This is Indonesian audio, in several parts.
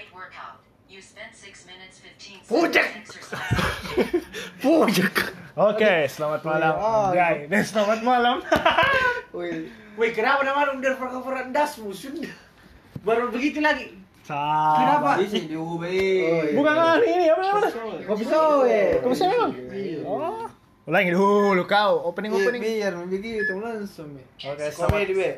great workout. You spent 6 minutes 15 Pucek. seconds exercising. Pujek. Oke, selamat malam. Oh, Guys, dan selamat malam. Wih, wih kenapa nama udah perkara dasmu sudah? Baru begitu lagi. Kenapa? Di sini di UB. Bukan kan ini apa namanya? Kopi soe. Kamu saya memang? Oh. Ulangi dulu kau, opening opening. Biar begitu langsung. Be. Oke, be.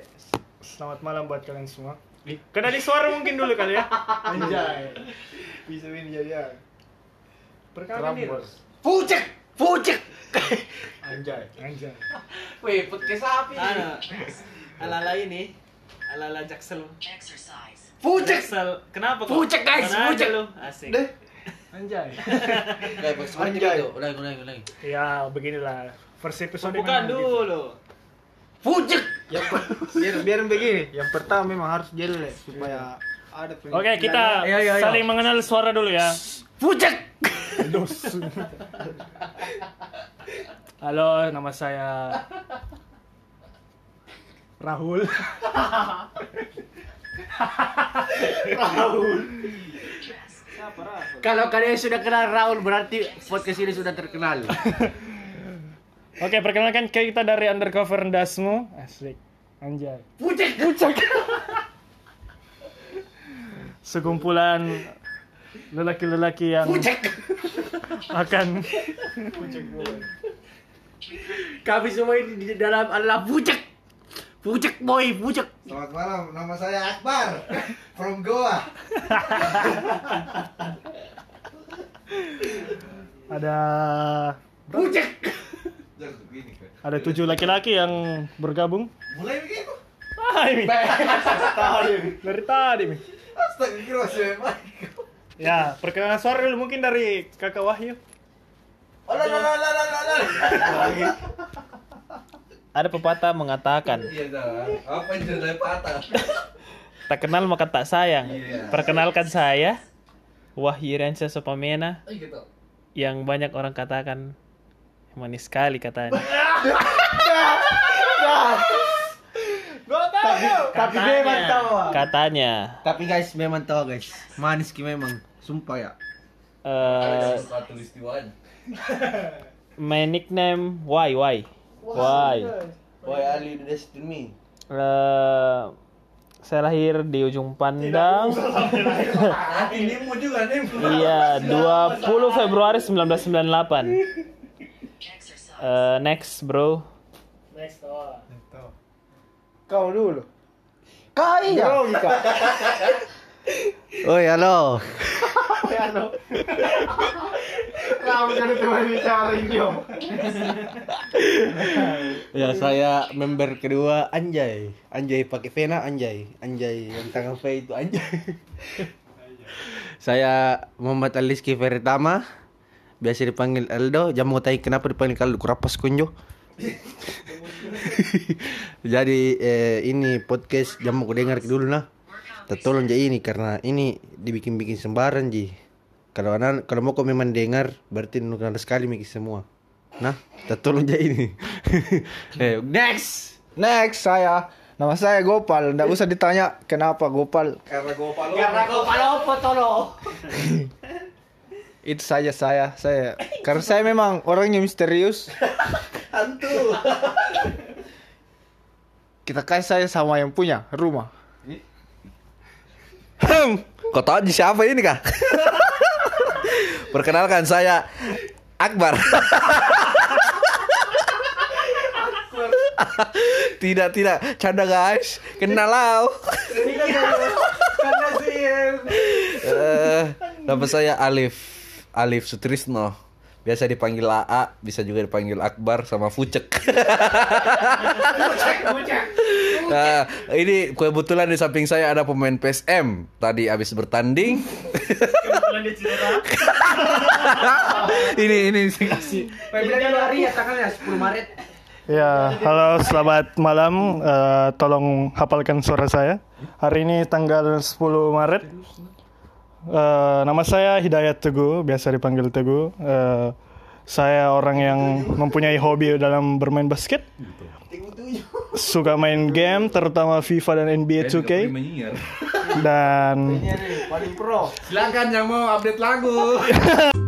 Selamat malam buat kalian semua. Kenali suara mungkin dulu kali ya. Anjay. Bisa ini jadi ya. Perkenalkan diri. Pucek, pucek. Anjay. Anjay. Wih, podcast apa ini? Ano, alala ini, alala Jaksel. Exercise. Pucek. Jaksel, kenapa kok? Pucek, guys, pucek. lu? Asik. Deh. Anjay. Seperti Anjay. Ulangi, ulangi, ulangi. Ya, beginilah. First episode Bukan gitu. dulu. Pucek. Yang biar biar begini. Yang pertama memang harus jelek supaya ada. Oke, kita Ayo, ayo, ayo. saling mengenal suara dulu ya. Pucek. Dos. Halo, nama saya Rahul. Kalau kalian sudah kenal Raul berarti podcast ini sudah terkenal. Oke, perkenalkan kita dari Undercover Dasmu. Asik. Anjay. Pucek. Pucak. Sekumpulan lelaki-lelaki yang Pucek. akan Kami semua ini di dalam adalah pucek. Pucek boy, pucek. Selamat malam, nama saya Akbar from Goa. ada Pucek. Ada tujuh laki-laki yang bergabung. Mulai begitu. Ah, ini. Dari tadi, Mi. Saya Ya, perkenalan suara dulu mungkin dari Kakak Wahyu. Alah, alah, alah, alah, alah, alah. Ada pepatah mengatakan, Iya dah. Apa yang jadi patah? tak kenal maka tak sayang. Iya. Perkenalkan saya, Wahyu Rensa Sopamena, Oh, gitu. yang banyak orang katakan manis sekali katanya. Tapi memang tawa. Katanya, Tapi guys, memang tawa guys. Manis ki memang. Sumpah ya. eh wan. my nickname Why Why Why. Boy Ali the destiny. Eh, saya lahir di ujung pandang. Ini mau juga nih. Iya, 20 Februari 1998. Eh, next, bro. Next, oh. Kau dulu. Kau iya. Oi, halo. Bicara ini. Ya, saya member kedua Anjay. Anjay pakai Vena Anjay. Anjay yang tangan V itu Anjay. saya Muhammad Aliski Feritama. Biasa dipanggil Aldo. Jam mau tanya kenapa dipanggil Kaldo Kurapas Kunjo. Jadi eh, ini podcast jam mau dengar dulu nah. Tolong jadi ini karena ini dibikin-bikin sembaran ji. Kalau anak kalau mau kau memang dengar berarti nukar sekali mikir semua. Nah, tolong jadi ini. eh, Next. Next saya nama saya Gopal. Nggak usah ditanya kenapa Gopal. karena gue palu. Karena kau palopo tolo. Itu saja saya. Saya karena saya memang orangnya misterius. Hantu. Kita kasih saya sama yang punya rumah. Kau tahu siapa ini kah? Perkenalkan saya Akbar. tidak tidak, canda guys. Kenal lau. Karena sih. Eh, nama saya Alif. Alif Sutrisno. Biasa dipanggil AA, bisa juga dipanggil Akbar sama Fucek. Nah, ini kebetulan di samping saya ada pemain PSM. Tadi habis bertanding. ini ini Pemilihan hari ya tanggalnya 10 Maret. Ya, halo, selamat malam. Eh, tolong hafalkan suara saya. Hari ini tanggal 10 Maret. Eh, nama saya Hidayat Teguh, biasa dipanggil Teguh. Eh, saya orang yang mempunyai hobi dalam bermain basket. suka main game, terutama FIFA dan NBA 2K. Dan Paling pro. Silakan yang mau update lagu.